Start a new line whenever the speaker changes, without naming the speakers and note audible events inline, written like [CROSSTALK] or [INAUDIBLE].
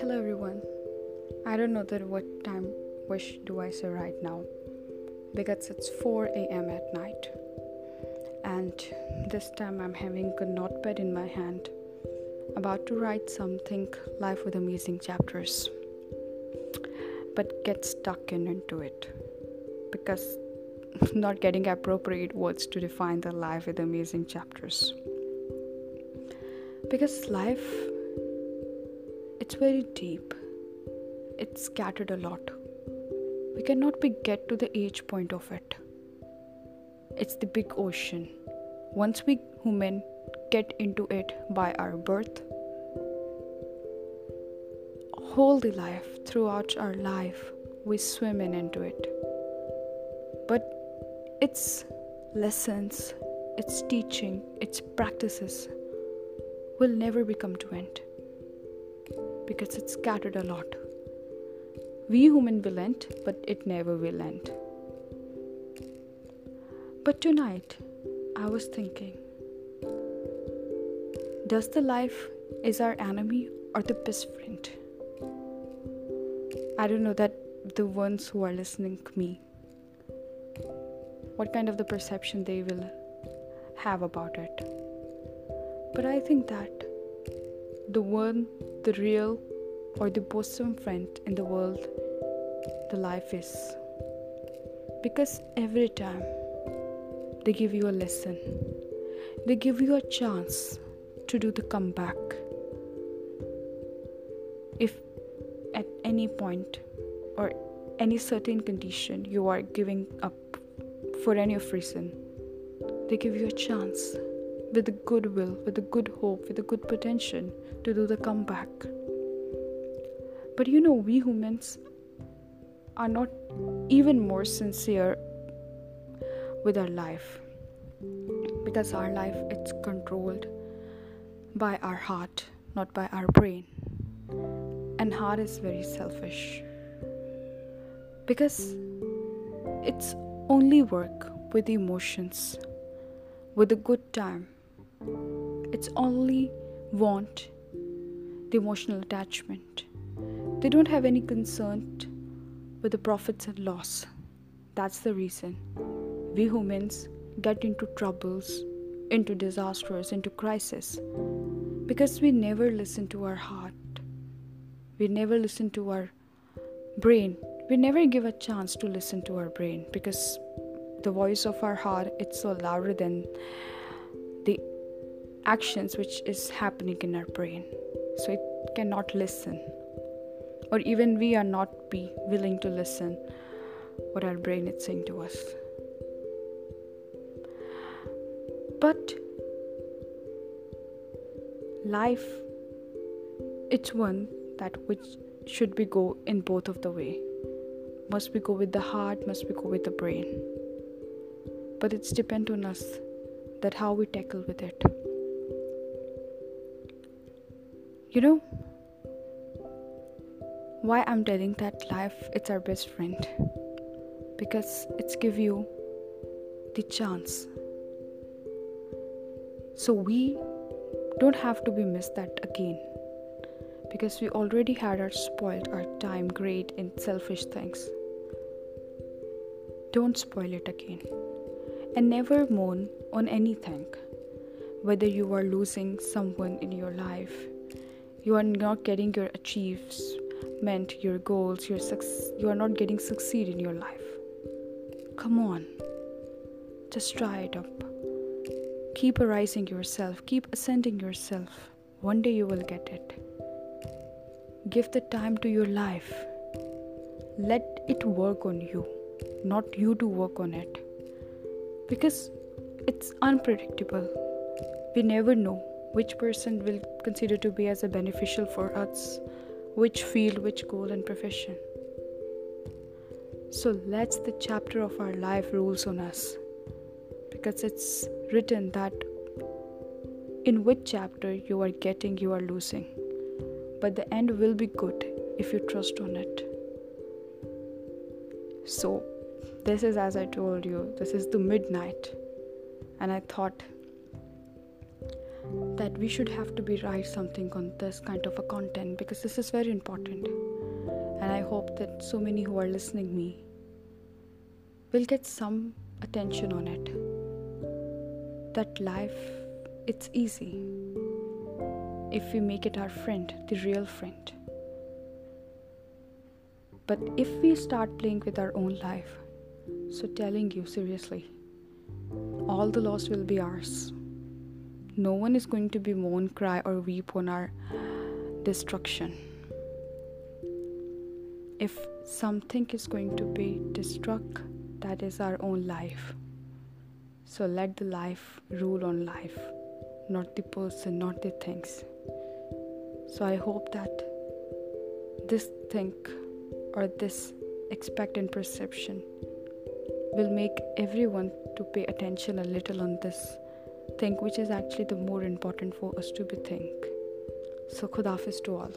Hello everyone. I don't know that what time wish do I say right now, because it's 4 a.m. at night, and this time I'm having a notepad in my hand, about to write something, Life with Amazing Chapters, but get stuck into it because [LAUGHS] not getting appropriate words to define the life with amazing chapters. Because life, it's very deep. It's scattered a lot. We cannot get to the age point of it. It's the big ocean. Once we human get into it by our birth, whole the life, throughout our life, we swim into it. But its lessons, its teaching, its practices will never become fluent because it's scattered a lot. We human will end, but it never will end. But tonight, I was thinking, does the life is our enemy or the best friend? I don't know that the ones who are listening to me, what kind of the perception they will have about it. But I think that the real or the bosom friend in the world, the life is. Because every time they give you a lesson, they give you a chance to do the comeback. If at any point or any certain condition you are giving up for any of reason, they give you a chance with the good will, with the good hope, with the good potential to do the comeback. But we humans are not even more sincere with our life, because our life is controlled by our heart, not by our brain. And heart is very selfish, because it's only work with emotions, with a good time, it's only want, the emotional attachment. They don't have any concern with the profits and loss. That's the reason we humans get into troubles, into disasters, into crisis, because we never listen to our heart. We never listen to our brain. We never give a chance to listen to our brain, because the voice of our heart, it's so louder than actions which is happening in our brain. So it cannot listen, or even we are not be willing to listen what our brain is saying to us. But life, it's one that which should we go in both of the way. Must we go with the heart, must we go with the brain. But it's depend on us that how we tackle with it. You know why I'm telling that life, it's our best friend? Because it's give you the chance. So we don't have to be missed that again, because we already had our spoiled, our time, great in selfish things. Don't spoil it again. And never mourn on anything, whether you are losing someone in your life, you are not getting your achievement, your goals, your success. You are not getting succeed in your life. Come on, just try it up. Keep arising yourself, keep ascending yourself. One day you will get it. Give the time to your life. Let it work on you, not you to work on it. Because it's unpredictable. We never know which person will consider to be as a beneficial for us, which field, which goal and profession. So let the chapter of our life rules on us, because it's written that in which chapter you are getting, you are losing, but the end will be good if you trust on it. So this is, as I told you, this is the midnight, and I thought that we should have to be write something on this kind of a content, because this is very important. And I hope that so many who are listening me will get some attention on it. That life, it's easy if we make it our friend, the real friend. But if we start playing with our own life, so telling you seriously, all the loss will be ours. No one is going to be mourn, cry, or weep on our destruction. If something is going to be destruct, that is our own life. So let the life rule on life, not the person, not the things. So I hope that this think or this expect and perception will make everyone to pay attention a little on this think, which is actually the more important for us to be think. So Khudafiz to all.